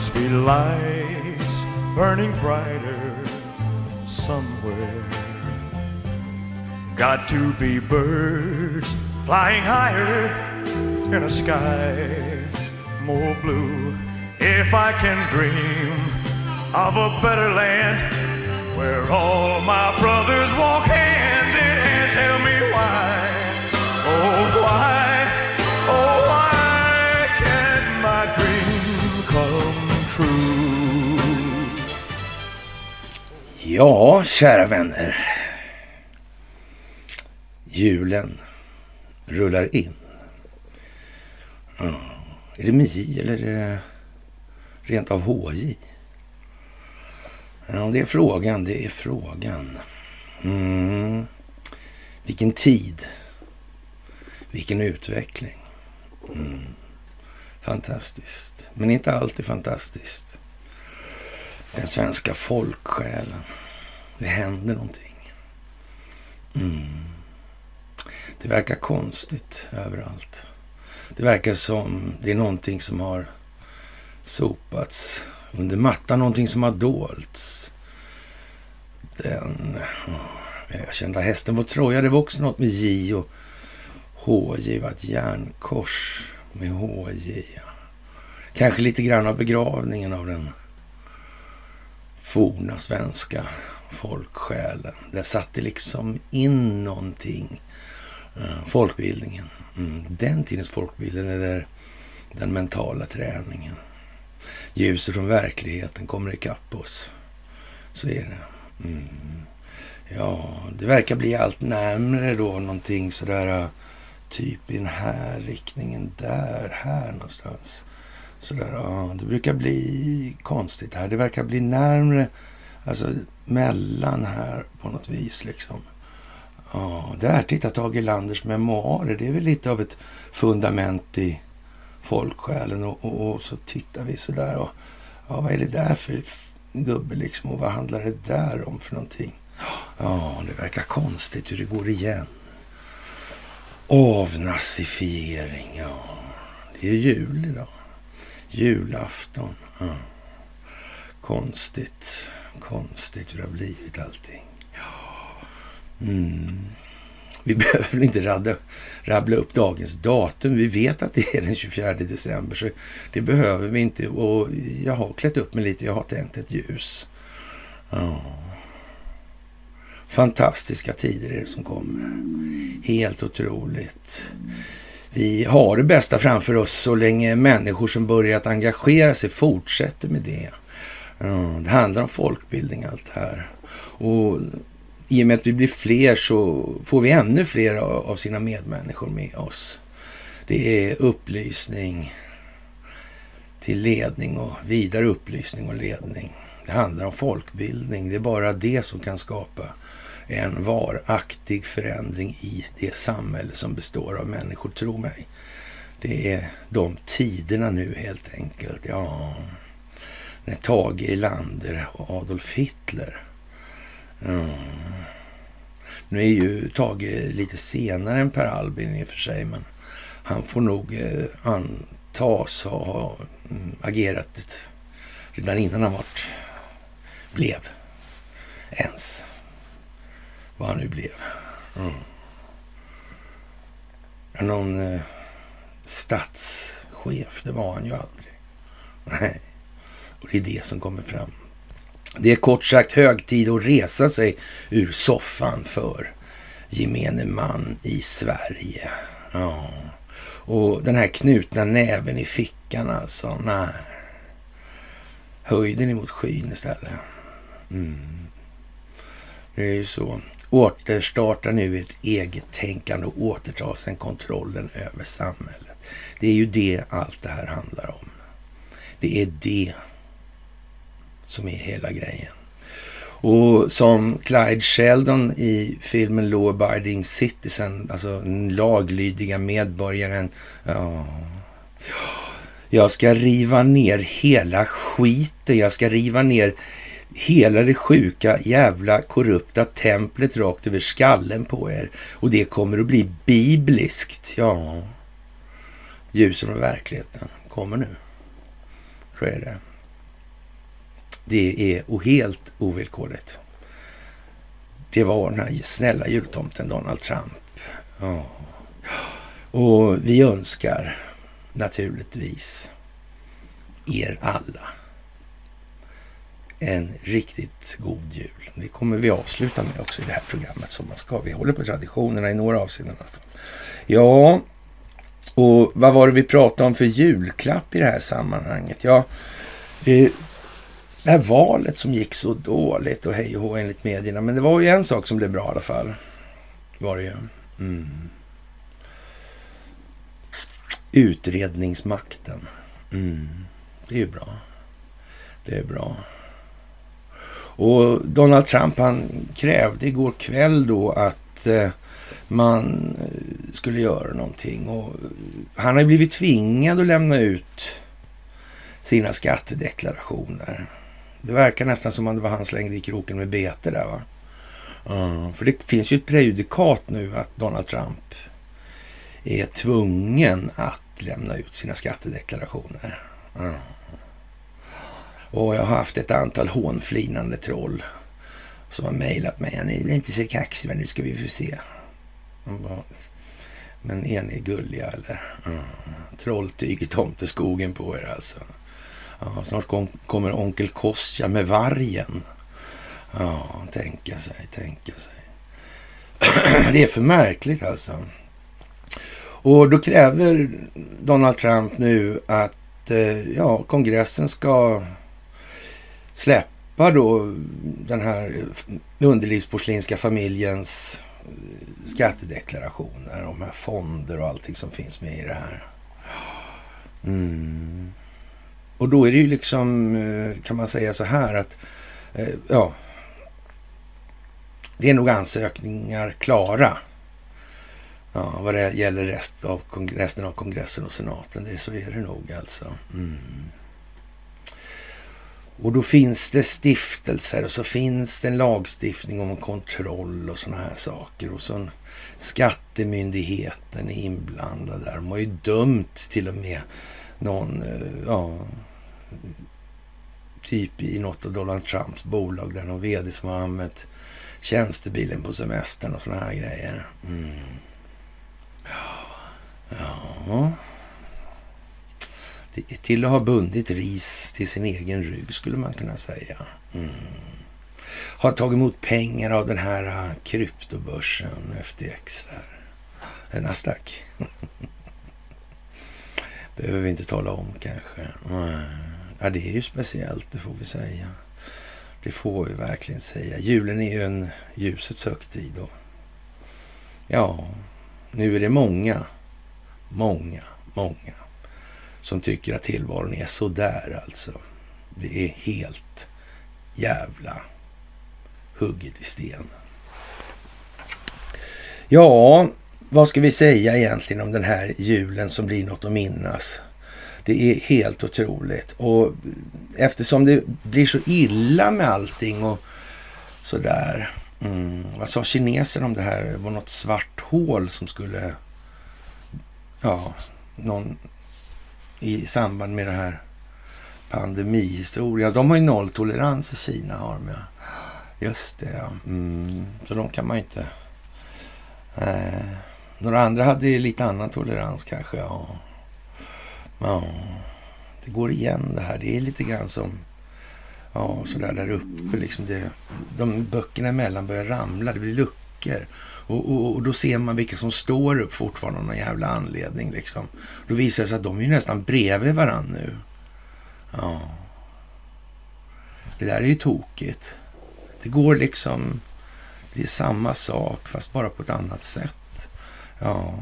Must be lights burning brighter somewhere. Got to be birds flying higher in a sky more blue. If I can dream of a better land where all my brothers walk hand in hand, tell me why, oh why, Ja, kära vänner. Julen rullar in. Mm. Är det MI eller är det rent av HJ? Ja, det är frågan, det är frågan. Mm. Vilken tid. Vilken utveckling. Mm. Fantastiskt. Men inte alltid fantastiskt. Den svenska folksjälen. Det händer någonting. Mm. Det verkar konstigt överallt. Det verkar som det är någonting som har sopats under mattan, någonting som har dolts. Den ökända hästen på Troja, det var också något med J och HJ, var ett järnkors med HJ. Kanske lite grann av begravningen av den forna svenska folksjälen. Där satt det liksom in någonting. Eh, folkbildningen. Mm. Den tidens folkbildning, eller den mentala träningen. Ljuset från verkligheten kommer ikapp oss. Så är det. Mm. Ja, det verkar bli allt närmre då någonting sådär typ i den här riktningen, där, här någonstans. Sådär, ja, det brukar bli konstigt här. Det verkar bli närmre, alltså mellan här på något vis liksom. Ja, där titta Tage Landers memoarer. Det är väl lite av ett fundament i folksjälen. Och, och, och så tittar vi sådär och ja, vad är det där för gubbe liksom? Och vad handlar det där om för någonting? Ja, det verkar konstigt hur det går igen. Avnazifiering, ja. Det är jul idag. Julafton. Ja. Konstigt, konstigt hur det har blivit allting. Mm. Vi behöver väl inte radda, rabbla upp dagens datum. Vi vet att det är den 24 december, så det behöver vi inte. Och jag har klätt upp mig lite, jag har tänt ett ljus. Ja. Fantastiska tider är det som kommer. Helt otroligt. Vi har det bästa framför oss så länge människor som börjat engagera sig fortsätter med det. Mm, det handlar om folkbildning allt här. Och i och med att vi blir fler så får vi ännu fler av sina medmänniskor med oss. Det är upplysning till ledning och vidare upplysning och ledning. Det handlar om folkbildning. Det är bara det som kan skapa en varaktig förändring i det samhälle som består av människor, tro mig. Det är de tiderna nu helt enkelt. Ja, när Tage Erlander och Adolf Hitler Ja. Nu är ju Tage lite senare än Per Albin i och för sig, men han får nog eh, antas ha mm, agerat redan innan han vart, blev ens vad han nu blev. Mm. Någon eh, statschef, det var han ju aldrig. Nej, och det är det som kommer fram. Det är kort sagt hög tid att resa sig ur soffan för gemene man i Sverige. Ja. Och den här knutna näven i fickan alltså, nej. Höjden emot skyn istället. Mm. Det är ju så. Återstarta nu ett eget tänkande och återta sen kontrollen över samhället. Det är ju det allt det här handlar om. Det är det som är hela grejen. Och som Clyde Sheldon i filmen Law Abiding Citizen, alltså den laglydiga medborgaren. Ja. Jag ska riva ner hela skiten. Jag ska riva ner hela det sjuka jävla korrupta templet rakt över skallen på er. Och det kommer att bli bibliskt. Ja, ljusen och verkligheten kommer nu. Så är det. Det är helt ovillkorligt. Det var den här snälla jultomten Donald Trump. Ja. Och vi önskar naturligtvis er alla en riktigt god jul. Det kommer vi avsluta med också i det här programmet som man ska. Vi håller på traditionerna i några avseenden i alla fall. Ja, och vad var det vi pratade om för julklapp i det här sammanhanget? Ja, det, det här valet som gick så dåligt och hej och hå enligt medierna. Men det var ju en sak som blev bra i alla fall. Var det ju. Mm. Utredningsmakten. Mm. Det är ju bra. Det är bra. Och Donald Trump han krävde igår kväll då att eh, man eh, skulle göra någonting. Och eh, han har blivit tvingad att lämna ut sina skattedeklarationer. Det verkar nästan som om det var han slängde i kroken med bete där va. Uh, för det finns ju ett prejudikat nu att Donald Trump är tvungen att lämna ut sina skattedeklarationer. Uh. Och jag har haft ett antal hånflinande troll som har mejlat mig. Ni är inte så kaxiga, nu ska vi få se. Men är ni gulliga eller? Mm. Trolltyg i tomteskogen på er alltså. Ja, snart kom, kommer onkel Kostja med vargen. Ja, tänka sig, tänka sig. Det är för märkligt alltså. Och då kräver Donald Trump nu att eh, ja, kongressen ska släppa då den här underlivsporslinska familjens eh, skattedeklarationer, de här fonder och allting som finns med i det här. Mm. Och då är det ju liksom, eh, kan man säga så här att, eh, ja, det är nog ansökningar klara. Ja, vad det gäller rest av, resten av kongressen och senaten. Det, så är det nog alltså. Mm. Och då finns det stiftelser och så finns det en lagstiftning om kontroll och sådana här saker. Och så skattemyndigheten är inblandad där. De har ju dömt till och med någon, eh, ja, typ i något av Donald Trumps bolag där någon vd som har använt tjänstebilen på semestern och sådana här grejer. Mm. Ja. ja till att ha bundit ris till sin egen rygg skulle man kunna säga. Mm. Har tagit emot pengar av den här ah, kryptobörsen FTX där. Eh, Nasdaq. Behöver vi inte tala om kanske. Ja, det är ju speciellt, det får vi säga. Det får vi verkligen säga. Julen är ju en ljusets högtid. Och ja, nu är det många, många, många som tycker att tillvaron är så där alltså. Det är helt jävla hugget i sten. Ja, vad ska vi säga egentligen om den här julen som blir något att minnas? Det är helt otroligt. Och eftersom det blir så illa med allting och sådär. Mm, vad sa kinesen om det här? Det var något svart hål som skulle... Ja, någon i samband med det här pandemihistorien. De har ju nolltolerans i Kina har de ja. Just det ja. Mm, så de kan man ju inte... Eh, några andra hade lite annan tolerans kanske. Ja. ja. Det går igen det här. Det är lite grann som ja, sådär där uppe. Liksom det, de böckerna emellan börjar ramla. Det blir luckor. Och, och, och, då ser man vilka som står upp fortfarande av någon jävla anledning. Liksom. Då visar det sig att de är nästan bredvid varandra nu. Ja. Det där är ju tokigt. Det går liksom... Det är samma sak fast bara på ett annat sätt. Ja.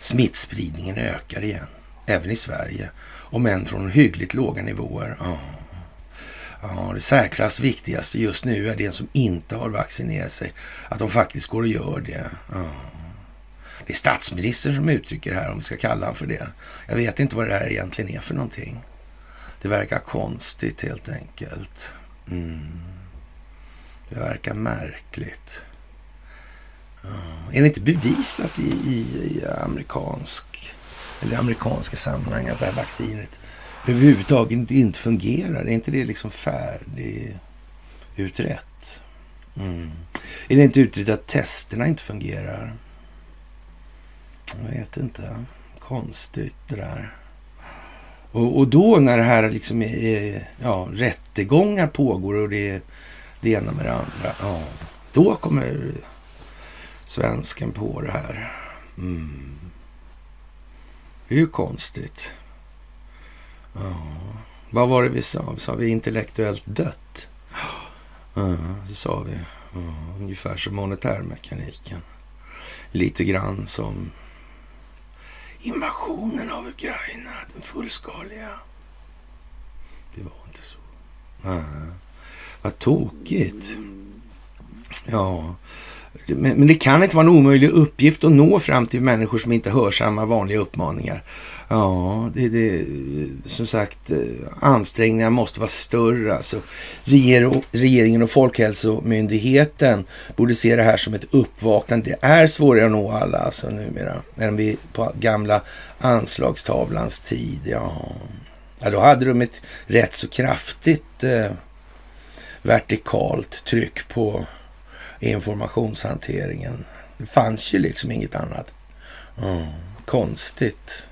Smittspridningen ökar igen. Även i Sverige. Om än från hyggligt låga nivåer. Ja. Ja, det särklass viktigaste just nu är de som inte har vaccinerat sig. Att de faktiskt går och gör det. Ja. Det är statsministern som uttrycker det här, om vi ska kalla honom för det. Jag vet inte vad det här egentligen är för någonting. Det verkar konstigt helt enkelt. Mm. Det verkar märkligt. Ja. Är det inte bevisat i, i, i amerikansk eller amerikanska sammanhang att det här vaccinet överhuvudtaget inte fungerar? Är inte det liksom färdigutrett? Mm. Är det inte utrett att testerna inte fungerar? Jag vet inte. Konstigt det där. Och, och då när det här liksom är, ja, rättegångar pågår och det är det ena med det andra. Ja, då kommer svensken på det här. Mm. Det är ju konstigt. Ja. Vad var det vi sa? Sa vi intellektuellt dött? Ja, det sa vi. Ja, ungefär som monetärmekaniken. Lite grann som invasionen av Ukraina, den fullskaliga. Det var inte så. Nej. Vad tokigt. Ja, men, men det kan inte vara en omöjlig uppgift att nå fram till människor som inte hörsammar vanliga uppmaningar. Ja, det, det, som sagt, eh, ansträngningarna måste vara större. Alltså, regeringen och Folkhälsomyndigheten borde se det här som ett uppvaknande. Det är svårare att nå alla alltså, numera än vi på gamla anslagstavlans tid. Ja. ja, då hade de ett rätt så kraftigt eh, vertikalt tryck på informationshanteringen. Det fanns ju liksom inget annat. Mm, konstigt.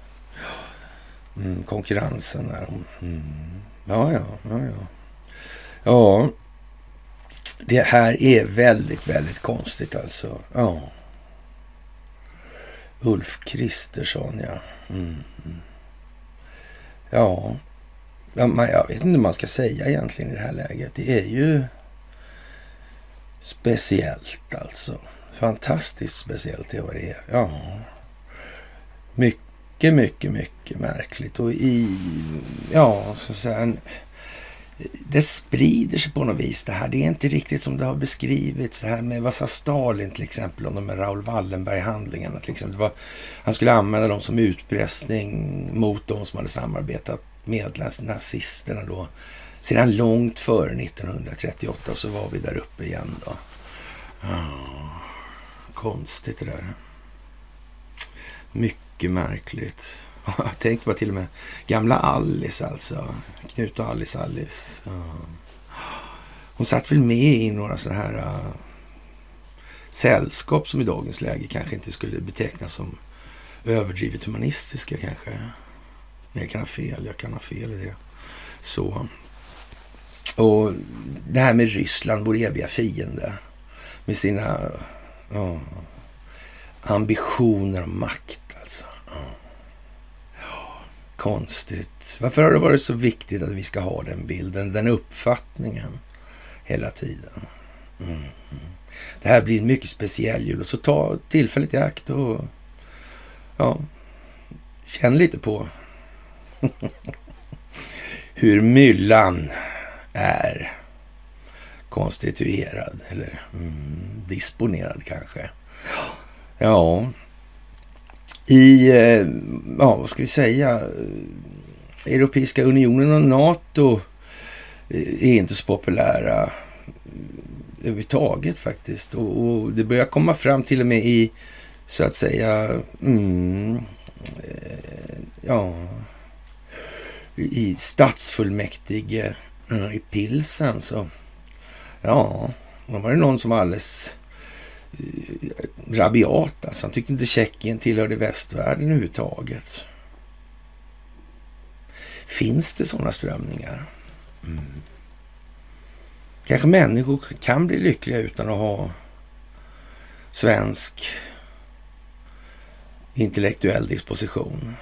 Mm, konkurrensen där. Mm. Ja, ja, ja, ja. Ja, det här är väldigt, väldigt konstigt alltså. Ja. Ulf Kristersson, ja. Mm. Ja, jag vet inte vad man ska säga egentligen i det här läget. Det är ju speciellt alltså. Fantastiskt speciellt är vad det är. Ja. Mycket, mycket, mycket märkligt. Och i, ja, så att säga, det sprider sig på något vis det här. Det är inte riktigt som det har beskrivits. Det här med, vad sa Stalin till exempel om de här Raoul Wallenberg-handlingarna till exempel. Var, han skulle använda dem som utpressning mot de som hade samarbetat med nazisterna då sedan långt före 1938 och så var vi där uppe igen då. Oh, konstigt det där. Mycket mycket märkligt. Jag tänkte bara till och med gamla Alice alltså. Knut och Alice Alice. Hon satt väl med i några så här uh, sällskap som i dagens läge kanske inte skulle betecknas som överdrivet humanistiska kanske. Jag kan ha fel, jag kan ha fel i det. Så. Och det här med Ryssland, vår eviga fiende. Med sina uh, ambitioner och makt alltså. Ja, Konstigt. Varför har det varit så viktigt att vi ska ha den bilden, den uppfattningen hela tiden? Mm. Det här blir en mycket speciell jul. Så ta tillfället i akt och ja, känn lite på hur myllan är konstituerad eller mm, disponerad kanske. Ja, i, eh, ja vad ska vi säga, Europeiska unionen och NATO eh, är inte så populära eh, överhuvudtaget faktiskt. Och, och det börjar komma fram till och med i, så att säga, mm, ja, i stadsfullmäktige i Pilsen så ja, då var det någon som var alldeles Eh, rabiat. Alltså. Han tyckte inte Tjeckien tillhörde västvärlden överhuvudtaget. Finns det sådana strömningar? Mm. Kanske människor kan bli lyckliga utan att ha svensk intellektuell disposition.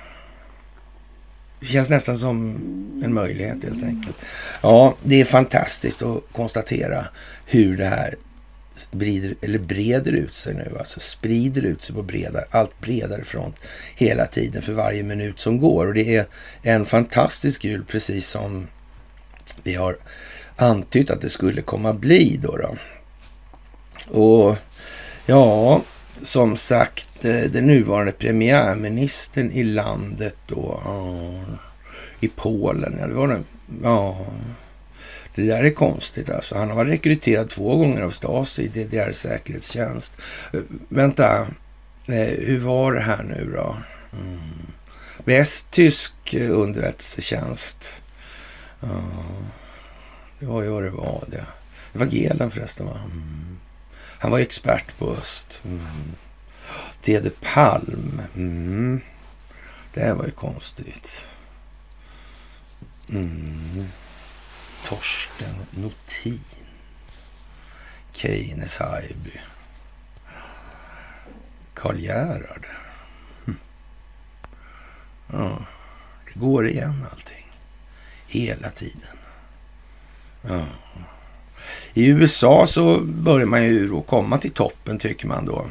Det känns nästan som en möjlighet helt enkelt. Ja, det är fantastiskt att konstatera hur det här brider, eller breder ut sig nu. Alltså sprider ut sig på bredare, allt bredare front hela tiden för varje minut som går. Och det är en fantastisk jul precis som vi har antytt att det skulle komma bli då. då. Och ja, som sagt, eh, den nuvarande premiärministern i landet då, i Polen, ja, det var den, ja, det där är konstigt alltså. Han har varit rekryterad två gånger av Stasi, DDR säkerhetstjänst. Vänta, eh, hur var det här nu då? Mm. Västtysk eh, underrättelsetjänst. Ja, det var ju vad det var det. Det var Gelen förresten va? Mm. Han var expert på öst. Mm. Tede Palm. Mm. Det var ju konstigt. Mm. Torsten Notin. Keynes Haijby. Karl Gerhard. Hm. Ja, det går igen allting. Hela tiden. Ja. I USA så börjar man ju då komma till toppen tycker man då.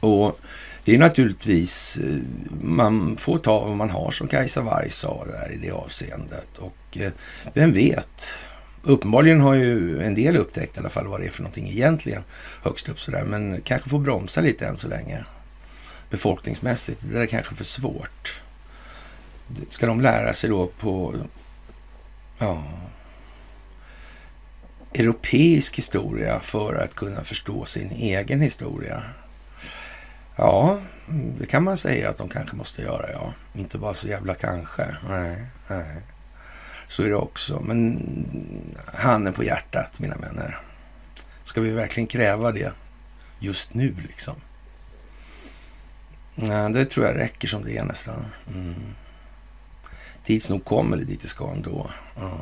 Och det är naturligtvis, eh, man får ta vad man har som Kajsa Warg sa där i det avseendet. Och och eh, vem vet, uppenbarligen har ju en del upptäckt i alla fall vad det är för någonting egentligen högst upp sådär. Men kanske får bromsa lite än så länge befolkningsmässigt. Det är kanske för svårt. Ska de lära sig då på ja, europeisk historia för att kunna förstå sin egen historia? Ja, det kan man säga att de kanske måste göra, ja. Inte bara så jävla kanske. Nej, nej. Så är det också. Men handen på hjärtat, mina vänner. Ska vi verkligen kräva det just nu, liksom? Nej, det tror jag räcker som det är nästan. Mm. Tids nog kommer det dit det ska ändå. Ja.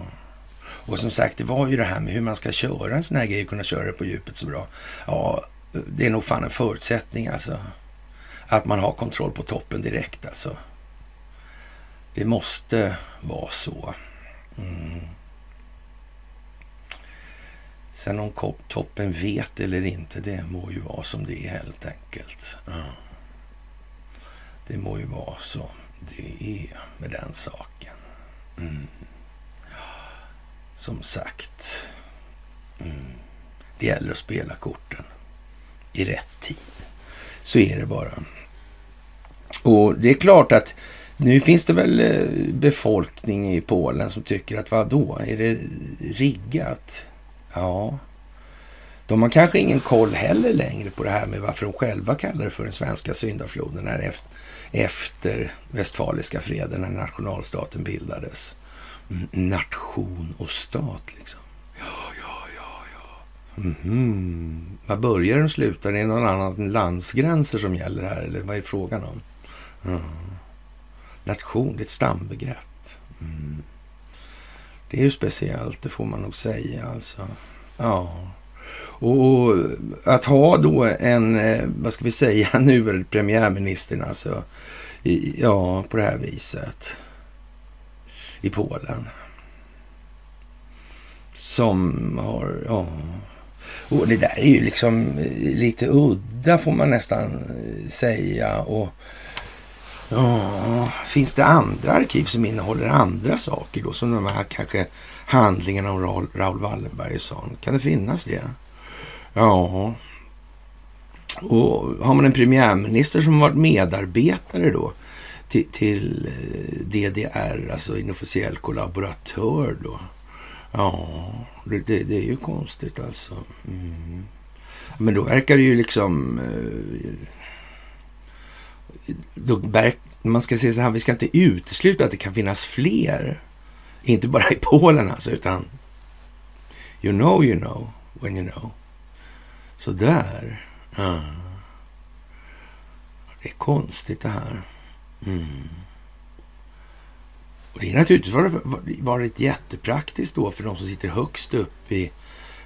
Och som sagt, det var ju det här med hur man ska köra en sån här grej och kunna köra det på djupet så bra. Ja, det är nog fan en förutsättning alltså. Att man har kontroll på toppen direkt alltså. Det måste vara så. Mm. Sen om toppen vet eller inte, det må ju vara som det är helt enkelt. Ja. Det må ju vara som det är med den saken. Mm. Som sagt, mm. det gäller att spela korten i rätt tid. Så är det bara. Och det är klart att nu finns det väl eh, befolkning i Polen som tycker att vad då är det riggat? Ja, de har kanske ingen koll heller längre på det här med varför de själva kallar det för den svenska syndafloden här efter Westfaliska freden när nationalstaten bildades. Nation och stat liksom. Ja, ja, ja, ja. Mm -hmm. Vad börjar den och slutar? Det är någon annan landsgränser som gäller här, eller vad är frågan om? Mm. Nation, det är ett stambegrepp. Mm. Det är ju speciellt, det får man nog säga alltså. Ja. Och att ha då en, eh, vad ska vi säga, nu premiärministern alltså, i, ja, på det här viset i Polen. Som har, ja, och det där är ju liksom eh, lite udda får man nästan eh, säga. Och Ja, finns det andra arkiv som innehåller andra saker då? Som de här kanske handlingarna om Raoul, Raoul Wallenberg och sånt. Kan det finnas det? Ja. Och har man en premiärminister som varit medarbetare då till, till eh, DDR, alltså inofficiell kollaboratör då. Ja, det, det, det är ju konstigt alltså. Mm. Men då verkar det ju liksom eh, man ska säga så här, vi ska inte utesluta att det kan finnas fler. Inte bara i Polen alltså, utan you know you know when you know. Så där. Ja. Det är konstigt det här. Mm. Och det är naturligtvis varit jättepraktiskt då för de som sitter högst upp i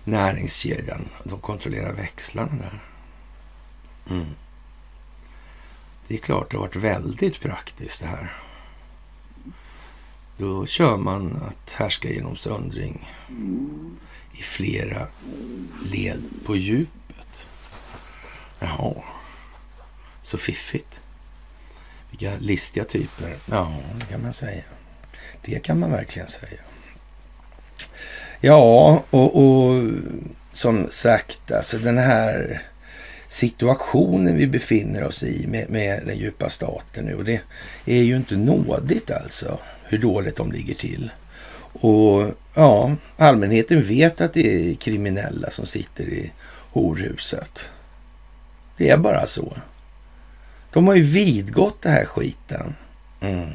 näringskedjan. De kontrollerar växlarna där. Mm. Det är klart det har varit väldigt praktiskt det här. Då kör man att härska genom söndring i flera led på djupet. Jaha, så fiffigt. Vilka listiga typer. Ja, det kan man säga. Det kan man verkligen säga. Ja, och, och som sagt, alltså den här situationen vi befinner oss i med, med den djupa staten nu. Och det är ju inte nådigt alltså hur dåligt de ligger till. Och ja, allmänheten vet att det är kriminella som sitter i horhuset. Det är bara så. De har ju vidgått det här skiten Mm.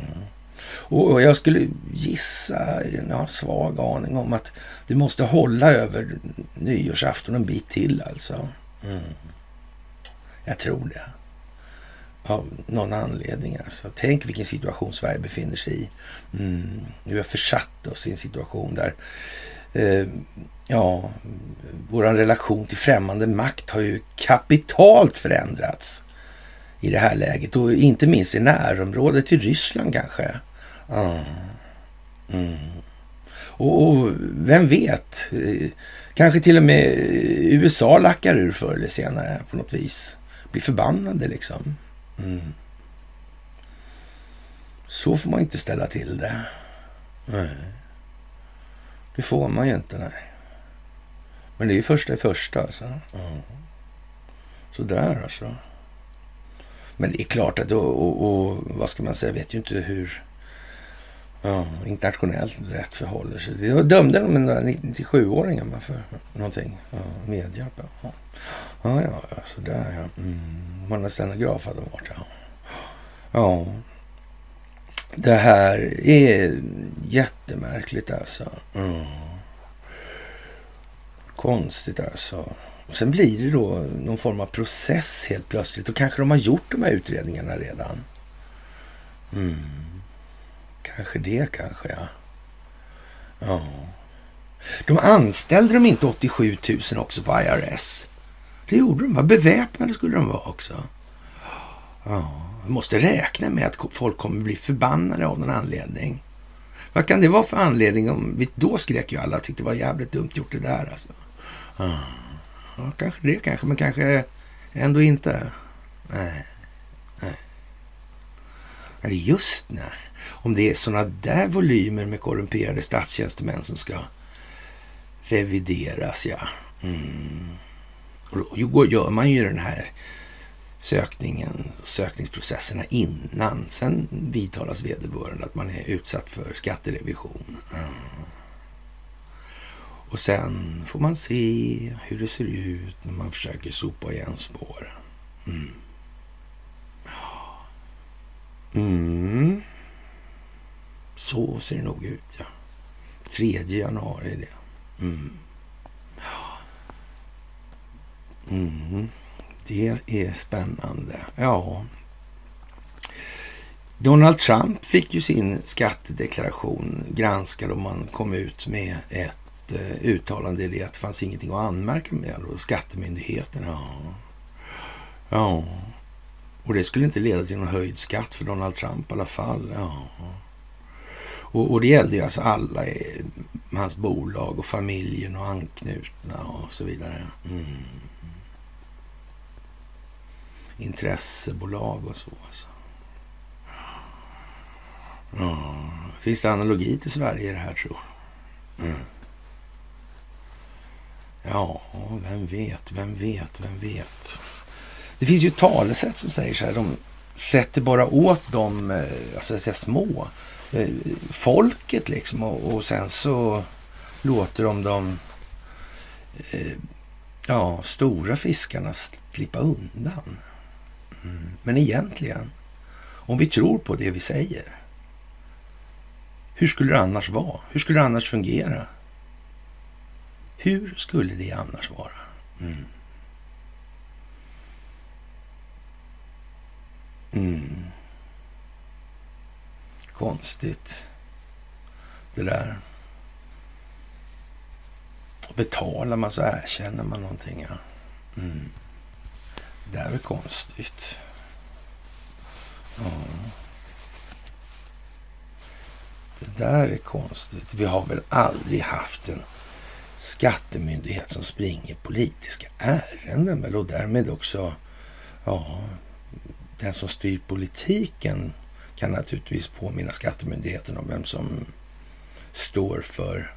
Och jag skulle gissa, jag har en svag aning om att det måste hålla över nyårsafton en bit till alltså. Mm. Jag tror det. Av någon anledning alltså. Tänk vilken situation Sverige befinner sig i. Mm. Vi har försatt oss i en situation där eh, ja, vår relation till främmande makt har ju kapitalt förändrats i det här läget och inte minst i närområdet till Ryssland kanske. Mm. Mm. Och, och, vem vet, eh, kanske till och med eh, USA lackar ur förr eller senare på något vis. Blir förbannade liksom. Mm. Så får man inte ställa till det. Nej. Det får man ju inte, nej. Men det är ju första i första alltså. Mm. Så där alltså. Men det är klart att, och, och, och vad ska man säga, jag vet ju inte hur ja, internationellt rätt förhåller sig. Det dömde de en 97-åringen för någonting. Ja, medhjälp. Ja, ja, ja, ja sådär ja. Mm. Man har stenograf hade varit ja. Ja. Det här är jättemärkligt alltså. Mm. Konstigt alltså. Sen blir det då någon form av process helt plötsligt och kanske de har gjort de här utredningarna redan. Mm. Kanske det kanske ja. Ja. De anställde de inte 87 000 också på IRS? Det gjorde de. Vad beväpnade skulle de vara också. Ja. Vi måste räkna med att folk kommer bli förbannade av någon anledning. Vad kan det vara för anledning? Om, då skrek ju alla och tyckte det var jävligt dumt gjort det där alltså. Ja. Kanske det kanske, men kanske ändå inte. Nej. Nej. Just när. Om det är sådana där volymer med korrumperade statstjänstemän som ska revideras, ja. Mm. Och då gör man ju den här sökningen, sökningsprocesserna innan. Sen vidtalas vederbörande att man är utsatt för skatterevision. Mm. Och sen får man se hur det ser ut när man försöker sopa igen spåren. Mm. Mm. Så ser det nog ut, ja. 3 januari är det. Mm. Mm. Det är spännande. Ja. Donald Trump fick ju sin skattedeklaration granskad och man kom ut med ett eh, uttalande i det att det fanns ingenting att anmärka med. Och skattemyndigheten, ja. Ja. Och det skulle inte leda till någon höjd skatt för Donald Trump i alla fall. Ja. Och, och det gällde ju alltså alla, i hans bolag och familjen och anknutna och så vidare. Mm. Intressebolag och så. Alltså. Ja. Finns det analogi till Sverige i det här tror jag? Mm. Ja, vem vet, vem vet, vem vet. Det finns ju talesätt som säger så här, de sätter bara åt de eh, alltså, säga, små, eh, folket liksom och, och, sen så låter de de eh, ja, stora fiskarna slippa undan. Mm. Men egentligen, om vi tror på det vi säger, hur skulle det annars vara? Hur skulle det annars fungera? Hur skulle det annars vara? Mm. Mm. Konstigt det där. Betalar man så erkänner man någonting. Ja. Mm. Det är konstigt. Ja. Det där är konstigt. Vi har väl aldrig haft en skattemyndighet som springer politiska ärenden väl och därmed också ja, den som styr politiken kan naturligtvis påminna skattemyndigheten om vem som står för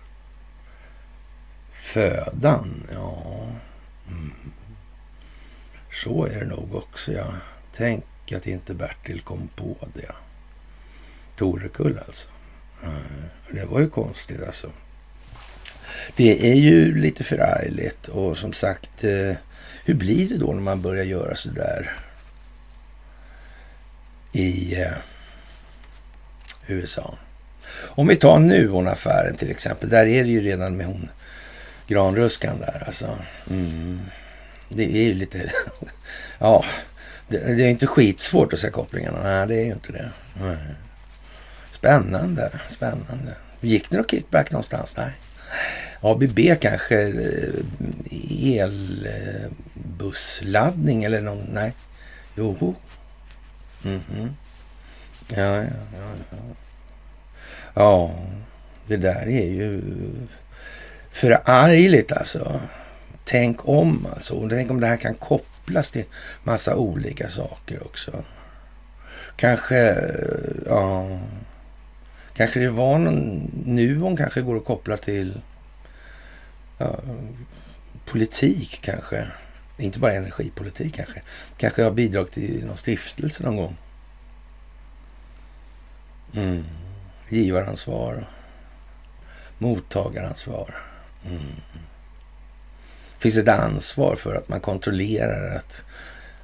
födan. Ja, mm så är det nog också. Ja. Tänk att inte Bertil kom på det. Torekull alltså. Eh, det var ju konstigt alltså. Det är ju lite förargligt och som sagt, eh, hur blir det då när man börjar göra så där i, eh, USA. Om vi tar Nuon-affären till exempel, där är det ju redan med hon granruskan där alltså. Mm. Det är ju lite, ja, det, det, är inte skitsvårt att se kopplingarna. Nej, det är ju inte det. Nej. Spännande, spännande. Gick det någon kickback någonstans? Nej. ABB kanske eh, elbussladdning eller någon, nej. Jo. Mm -hmm. ja, ja, ja, ja. Ja, det där är ju förargligt alltså. Tänk om alltså. Tänk om det här kan kopplas till massa olika saker också. Kanske, eh, ja. Kanske det var någon, Nuon kanske går att koppla till ja, politik kanske. Inte bara energipolitik kanske. Kanske har bidragit till någon stiftelse någon gång. Mm. Givaransvar. Mottagaransvar. Mm. Finns ett ansvar för att man kontrollerar att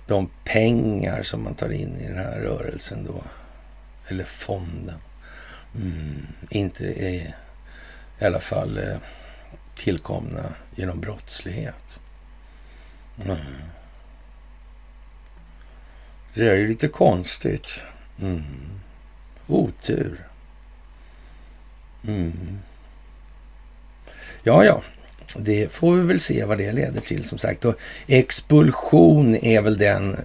de pengar som man tar in i den här rörelsen då, eller fonden, mm, inte är i alla fall eh, tillkomna genom brottslighet. Mm. Det är ju lite konstigt. Mm. Otur. Mm. Ja, ja, det får vi väl se vad det leder till som sagt. Och expulsion är väl den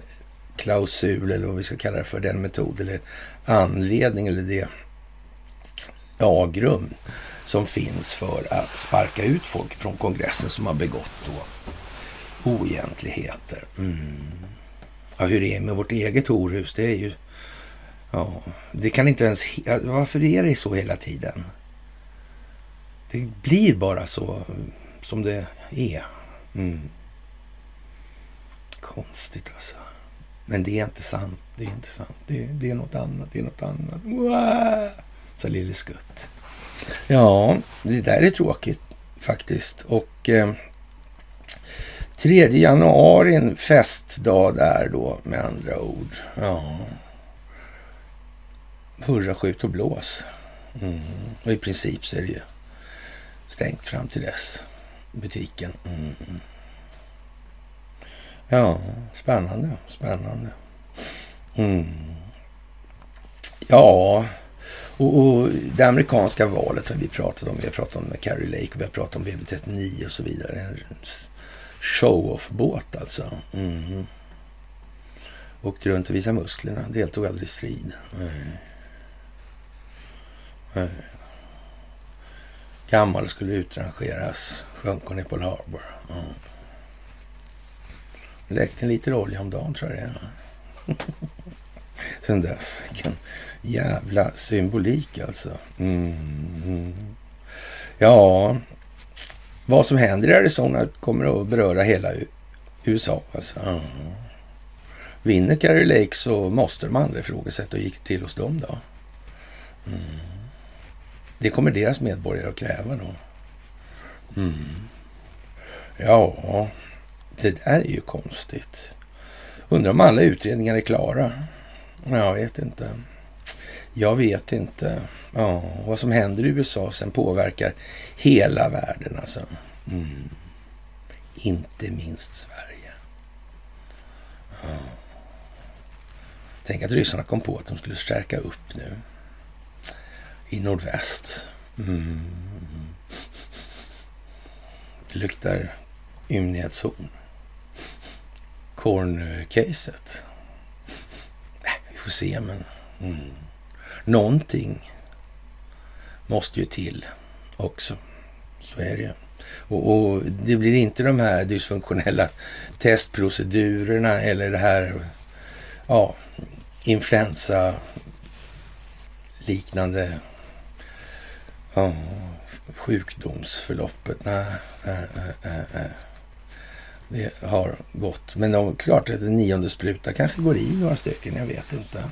klausul eller vad vi ska kalla det för, den metod eller anledning eller det lagrum som finns för att sparka ut folk från kongressen som har begått då oegentligheter. Mm. Ja, hur det är med vårt eget horhus, det är ju... Ja, det kan inte ens... Varför är det så hela tiden? Det blir bara så som det är. Mm. Konstigt alltså. Men det är inte sant. Det är inte sant. Det, det är något annat. Det är något annat. Wow! sa lille skutt. Ja, det där är tråkigt faktiskt. Och eh, 3 januari, en festdag där då med andra ord. Ja. Hurra, skjut och blås. Mm. Och i princip så är det ju stängt fram till dess. Butiken. Mm. Ja, spännande, spännande. Mm. Ja, och, och, det amerikanska valet har vi pratat om. Vi har pratat om med Carrie Lake och vi har pratat om BB39 och så vidare. En show-off-båt alltså. Mm. Åkte runt och visade musklerna. Deltog aldrig i strid. Mm. Mm. Gammal skulle utrangeras. Sjönk hon i Pearl Harbor. Mm. Läckte en liter olja om dagen tror jag det är. Sen dess. Vilken jävla symbolik alltså. Mm. Ja, vad som händer i Arizona kommer att beröra hela USA. Alltså. Mm. Vinner Carrie Lake så måste de andra ifrågasätta Hur gick till hos dem då. Mm. Det kommer deras medborgare att kräva då. Mm. Ja, det där är ju konstigt. Undrar om alla utredningar är klara. Jag vet inte. Jag vet inte. Ja, vad som händer i USA sen påverkar hela världen alltså. Mm. Inte minst Sverige. Ja. Tänk att ryssarna kom på att de skulle stärka upp nu i nordväst. Mm. Det luktar ymnighetshorn. Corn-caset. Äh, vi får se, men mm. någonting måste ju till också. Så är det ju. Och, och, det blir inte de här dysfunktionella testprocedurerna eller det här ja, influensa liknande Ja, sjukdomsförloppet. Nej, nej, nej, nej. Det har gått. Men det klart att en nionde spruta kanske går i några stycken. Jag vet inte.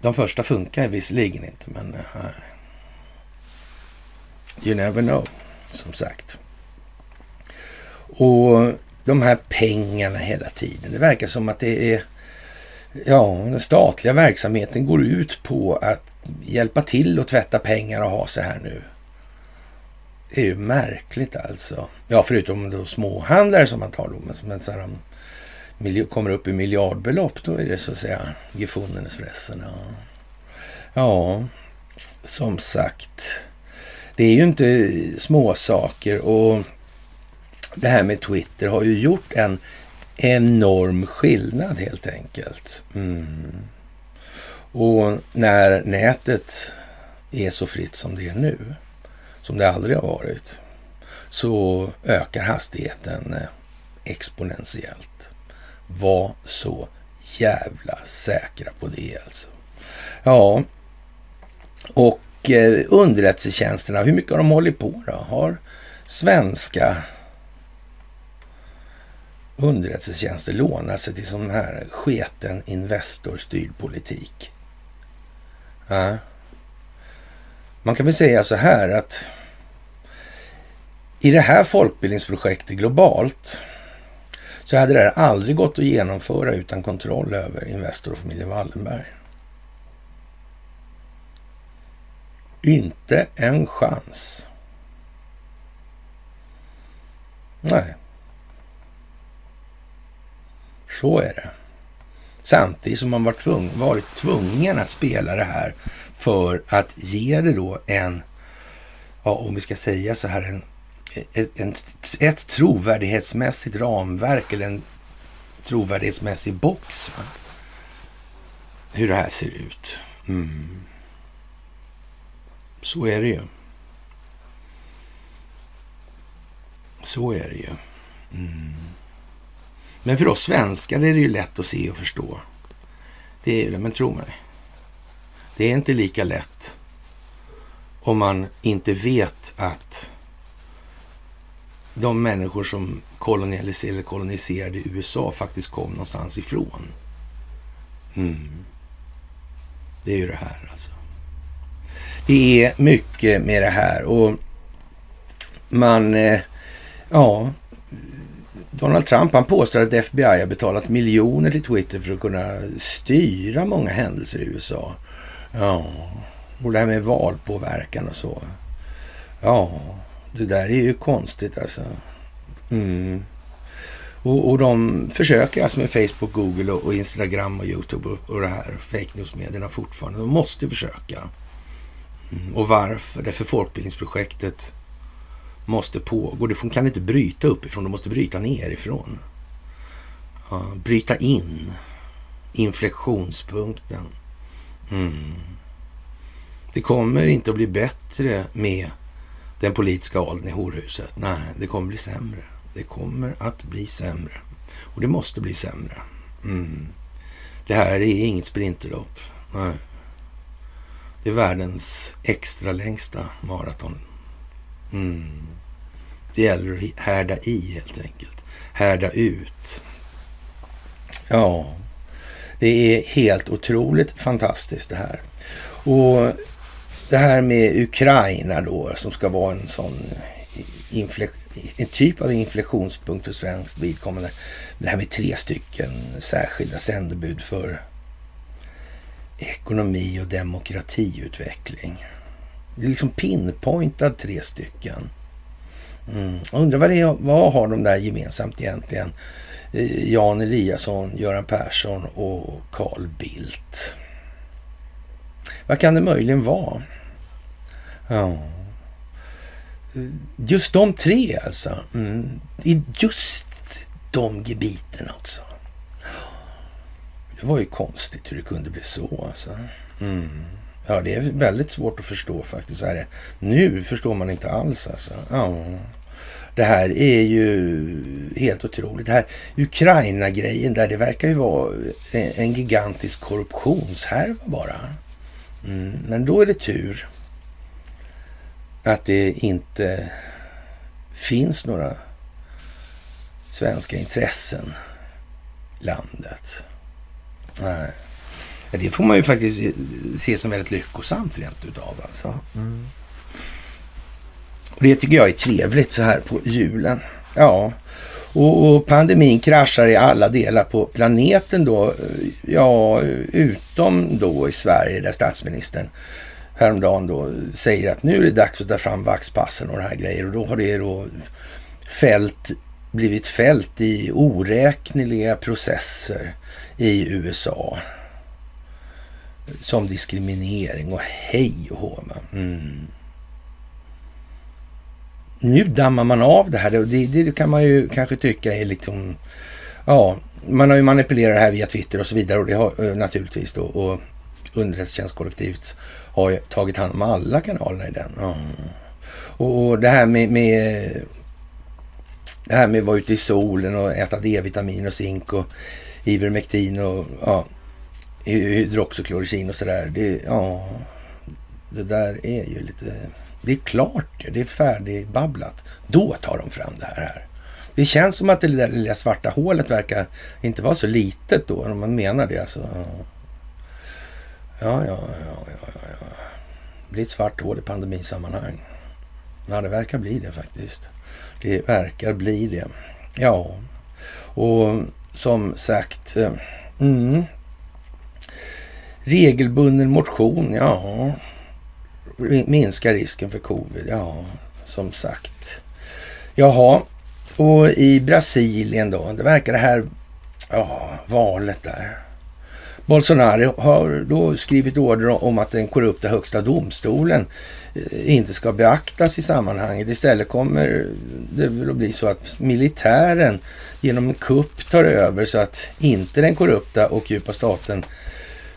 De första funkar visserligen inte, men eh, nej. You never know, som sagt. Och de här pengarna hela tiden. Det verkar som att det är ja, den statliga verksamheten går ut på att hjälpa till och tvätta pengar och ha sig här nu. Det är ju märkligt alltså. Ja, förutom då småhandlare som man tar då, men så här, de kommer upp i miljardbelopp, då är det så att säga gefundenes fressen. Ja. ja, som sagt. Det är ju inte småsaker och det här med Twitter har ju gjort en enorm skillnad helt enkelt. Mm. Och när nätet är så fritt som det är nu, som det aldrig har varit, så ökar hastigheten eh, exponentiellt. Var så jävla säkra på det alltså. Ja, och eh, underrättelsetjänsterna, hur mycket har de hållit på då? Har svenska underrättelsetjänster lånar sig till sån här sketen Investor-styrd politik? Ja. Man kan väl säga så här att i det här folkbildningsprojektet globalt så hade det här aldrig gått att genomföra utan kontroll över Investor och familjen Wallenberg. Inte en chans. Nej. Så är det. Samtidigt som man var tvung, varit tvungen att spela det här för att ge det då en, ja, om vi ska säga så här, en, ett, en, ett trovärdighetsmässigt ramverk eller en trovärdighetsmässig box. Va? Hur det här ser ut. Mm. Så är det ju. Så är det ju. Mm. Men för oss svenskar är det ju lätt att se och förstå. Det är det, men tro mig. Det är inte lika lätt om man inte vet att de människor som kolonialiserade, koloniserade USA faktiskt kom någonstans ifrån. Mm. Det är ju det här alltså. Det är mycket med det här och man, eh, ja, Donald Trump han påstår att FBI har betalat miljoner till Twitter för att kunna styra många händelser i USA. Ja, och det här med valpåverkan och så. Ja, det där är ju konstigt alltså. Mm. Och, och de försöker alltså med Facebook, Google och, och Instagram och YouTube och, och det här fake news-medierna fortfarande. De måste försöka. Mm. Och varför? Därför folkbildningsprojektet måste pågå. Det kan inte bryta uppifrån, det måste bryta nerifrån. Ja, bryta in inflektionspunkten. Mm. Det kommer inte att bli bättre med den politiska adeln i horhuset. Nej, det kommer bli sämre. Det kommer att bli sämre. Och det måste bli sämre. Mm. Det här är inget sprinterlopp. Nej. Det är världens extra längsta maraton. Mm. Det gäller att härda i helt enkelt. Härda ut. Ja, det är helt otroligt fantastiskt det här. Och det här med Ukraina då som ska vara en sån eh, en typ av inflektionspunkt för svenskt vidkommande. Det här med tre stycken särskilda sändebud för ekonomi och demokratiutveckling. Det är liksom pinpointad tre stycken. Mm. undrar vad, det är, vad har de där gemensamt egentligen? Jan Eliasson, Göran Persson och Carl Bildt. Vad kan det möjligen vara? Ja. Just de tre alltså. Mm. I just de gebiten också. Det var ju konstigt hur det kunde bli så alltså. Mm. Ja, det är väldigt svårt att förstå faktiskt. Nu förstår man inte alls alltså. Ja. Det här är ju helt otroligt. Det här Ukraina-grejen där, det verkar ju vara en gigantisk korruptionshärva bara. Mm, men då är det tur att det inte finns några svenska intressen i landet. Nej. Det får man ju faktiskt se som väldigt lyckosamt rent utav. Alltså. Mm. Och det tycker jag är trevligt så här på julen. Ja, Och, och, pandemin kraschar i alla delar på planeten då. Ja, utom då i Sverige där statsministern häromdagen då säger att nu är det dags att ta fram vaxpassen och det här grejer. Och då har det då fält, blivit fält i oräkneliga processer i USA. Som diskriminering och hej och hå. Mm. Nu dammar man av det här och det, det, kan man ju kanske tycka är liksom... Ja, man har ju manipulerat det här via Twitter och så vidare och det har eh, naturligtvis då och underrättelsetjänstkollektivet har tagit hand om alla kanalerna i den. Mm. Och, det här med, med det här med att vara ute i solen och äta D-vitamin och zink och Ivermectin och ja, hydroxyklorokin och sådär. Det, ja, det där är ju lite... Det är klart det är färdigbabblat. Då tar de fram det här. Det känns som att det där lilla svarta hålet verkar inte vara så litet då, om man menar det. Alltså. Ja, ja, ja, ja, ja. Det blir ett svart hål i pandemisammanhang. Ja, det verkar bli det faktiskt. Det verkar bli det. Ja, och som sagt, eh, mm, regelbunden motion, ja, minska risken för covid, ja, som sagt. Jaha, och i Brasilien då, det verkar det här, ja, valet där Bolsonaro har då skrivit order om att den korrupta högsta domstolen eh, inte ska beaktas i sammanhanget. Istället kommer det väl att bli så att militären genom en kupp tar över så att inte den korrupta och djupa staten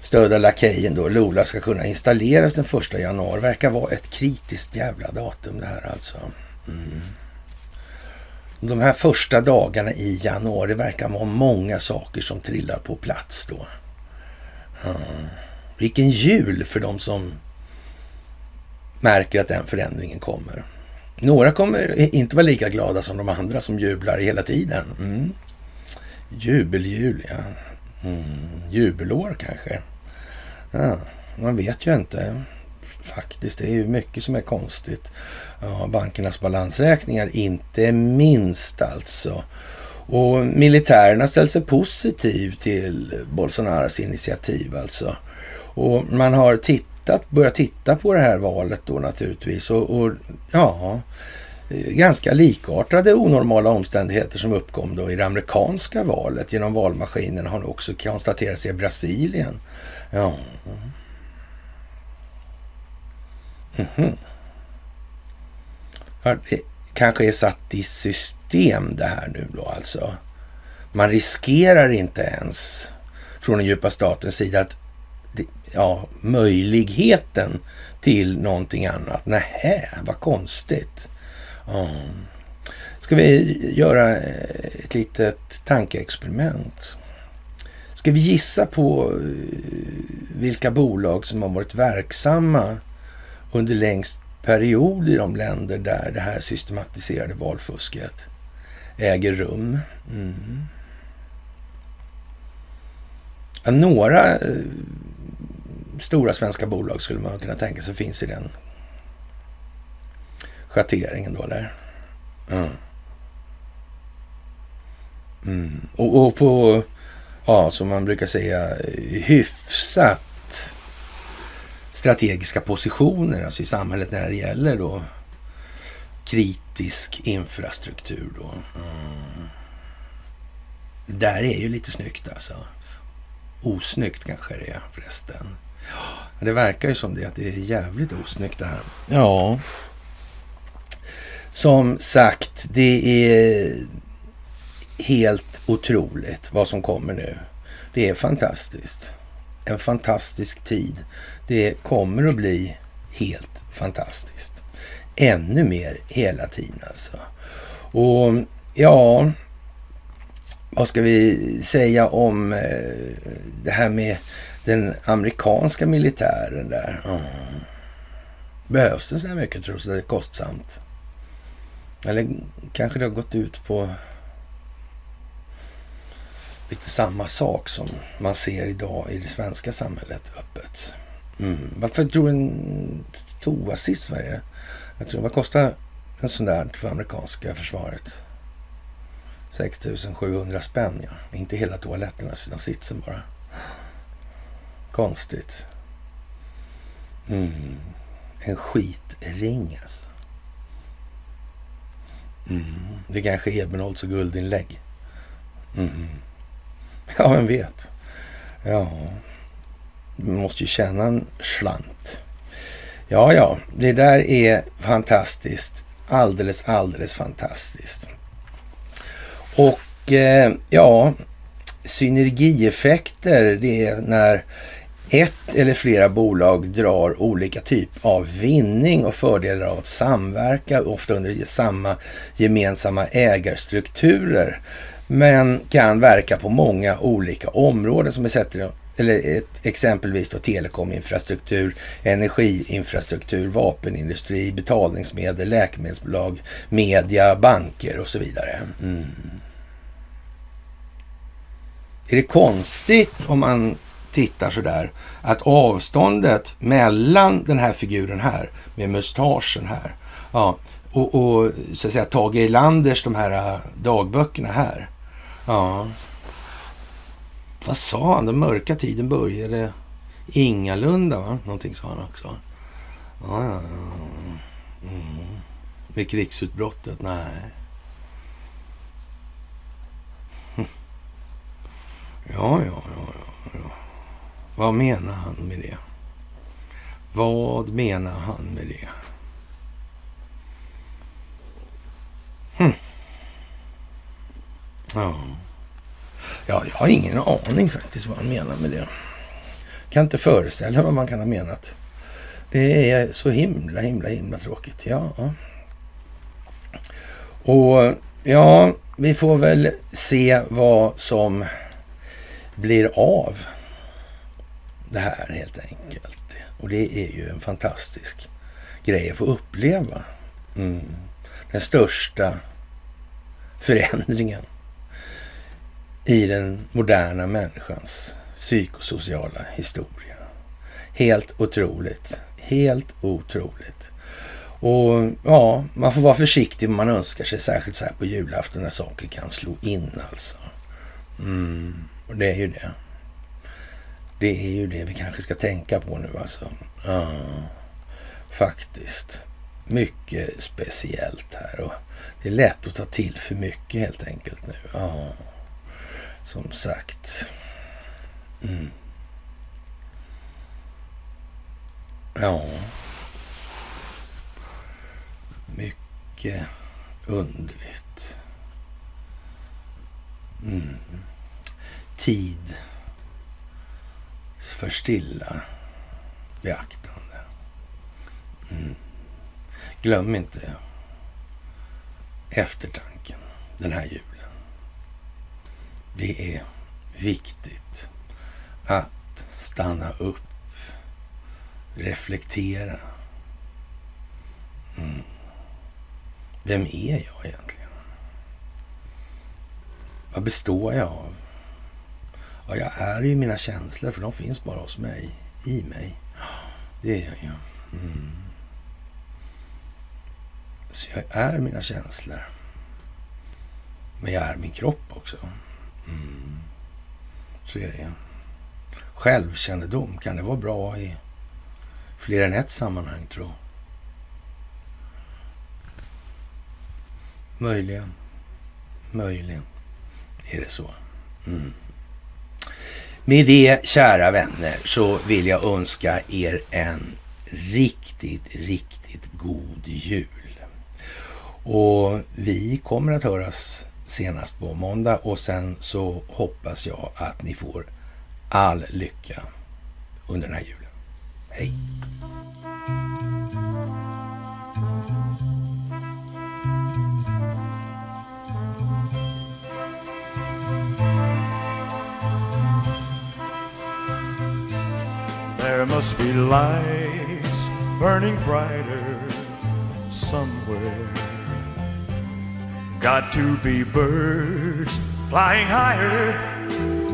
stödda lakejen då, Lola ska kunna installeras den första januari. Verkar vara ett kritiskt jävla datum det här alltså. Mm. De här första dagarna i januari verkar vara många saker som trillar på plats då. Mm. Vilken jul för de som märker att den förändringen kommer. Några kommer inte vara lika glada som de andra som jublar hela tiden. Mm. Jubeljul, ja. Mm. Jubelår kanske. Ja, man vet ju inte faktiskt. Det är ju mycket som är konstigt. Ja, bankernas balansräkningar inte minst alltså. Och militären har ställt sig positiv till Bolsonaros initiativ alltså. Och man har tittat, börjat titta på det här valet då naturligtvis. Och, och ja, ganska likartade onormala omständigheter som uppkom då i det amerikanska valet genom valmaskinen har nu också konstaterats i Brasilien. Ja. Mm -hmm. Det kanske är satt i system det här nu då alltså. Man riskerar inte ens från den djupa statens sida att ja, möjligheten till någonting annat. Nähä, vad konstigt. Mm. Ska vi göra ett litet tankeexperiment? Ska vi gissa på eh, vilka bolag som har varit verksamma under längst period i de länder där det här systematiserade valfusket äger rum. Mm. Ja, några eh, stora svenska bolag skulle man kunna tänka sig finns i den schatteringen då där. Mm. Mm. Och, och, på, ja, som man brukar säga, hyfsat strategiska positioner alltså i samhället när det gäller då kritisk infrastruktur då. Mm. Där är ju lite snyggt alltså. Osnyggt kanske det är förresten. Det verkar ju som det, att det är jävligt osnyggt det här. Ja. Som sagt, det är helt otroligt vad som kommer nu. Det är fantastiskt. En fantastisk tid. Det kommer att bli helt fantastiskt ännu mer hela tiden alltså. Och ja, vad ska vi säga om eh, det här med den amerikanska militären där? Mm. Behövs det så här mycket tror du? Så det är kostsamt? Eller kanske det har gått ut på lite samma sak som man ser idag i det svenska samhället öppet. Mm. Varför tror du en i Sverige jag tror, vad kostar en sån där för amerikanska försvaret? 6 700 spänn, ja. Inte hela toaletten, utan sitsen bara. Konstigt. Mm. En skitring alltså. Mm. Det kanske är Ebenholts och guldinlägg. Mm. Ja, vem vet? Ja, man måste ju tjäna en slant. Ja, ja, det där är fantastiskt. Alldeles, alldeles fantastiskt. Och eh, ja, synergieffekter, det är när ett eller flera bolag drar olika typ av vinning och fördelar av att samverka, ofta under samma gemensamma ägarstrukturer, men kan verka på många olika områden som vi sätter eller ett, exempelvis då telekominfrastruktur, energiinfrastruktur, vapenindustri, betalningsmedel, läkemedelsbolag, media, banker och så vidare. Mm. Är det konstigt om man tittar sådär att avståndet mellan den här figuren här med mustaschen här ja, och, och så att säga Tage Erlanders de här äh, dagböckerna här. Ja. Vad sa han? Den mörka tiden började ingalunda, va? Någonting sa han också. Ja, ja, ja. Mm. Med krigsutbrottet? Nej. Ja, ja, ja, ja. Vad menar han med det? Vad menar han med det? Hm. Ja. ja, jag har ingen aning faktiskt vad han menar med det. Kan inte föreställa mig vad man kan ha menat. Det är så himla, himla, himla tråkigt. Ja. Och ja, vi får väl se vad som blir av det här helt enkelt. Och det är ju en fantastisk grej att få uppleva. Mm. Den största förändringen i den moderna människans psykosociala historia. Helt otroligt. Helt otroligt. Och ja, man får vara försiktig om man önskar sig, särskilt så här på julafton när saker kan slå in alltså. Mm. Och det är ju det. Det är ju det vi kanske ska tänka på nu alltså. Ja, faktiskt. Mycket speciellt här och det är lätt att ta till för mycket helt enkelt nu. Ja, som sagt. Mm. Ja. Mycket underligt. Mm tid för stilla beaktande. Mm. Glöm inte eftertanken den här julen. Det är viktigt att stanna upp, reflektera. Mm. Vem är jag egentligen? Vad består jag av? Ja, jag är ju mina känslor, för de finns bara hos mig, i mig. Det är jag ju. Mm. Så jag är mina känslor. Men jag är min kropp också. Så är det. Självkännedom, kan det vara bra i fler än ett sammanhang, tro? Möjligen. Möjligen är det så. Mm. Med det, kära vänner, så vill jag önska er en riktigt, riktigt god jul. Och vi kommer att höras senast på måndag och sen så hoppas jag att ni får all lycka under den här julen. Hej! There must be lights burning brighter somewhere. Got to be birds flying higher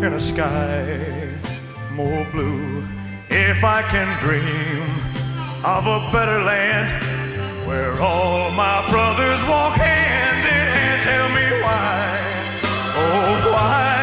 in a sky more blue. If I can dream of a better land where all my brothers walk hand in hand, tell me why, oh why.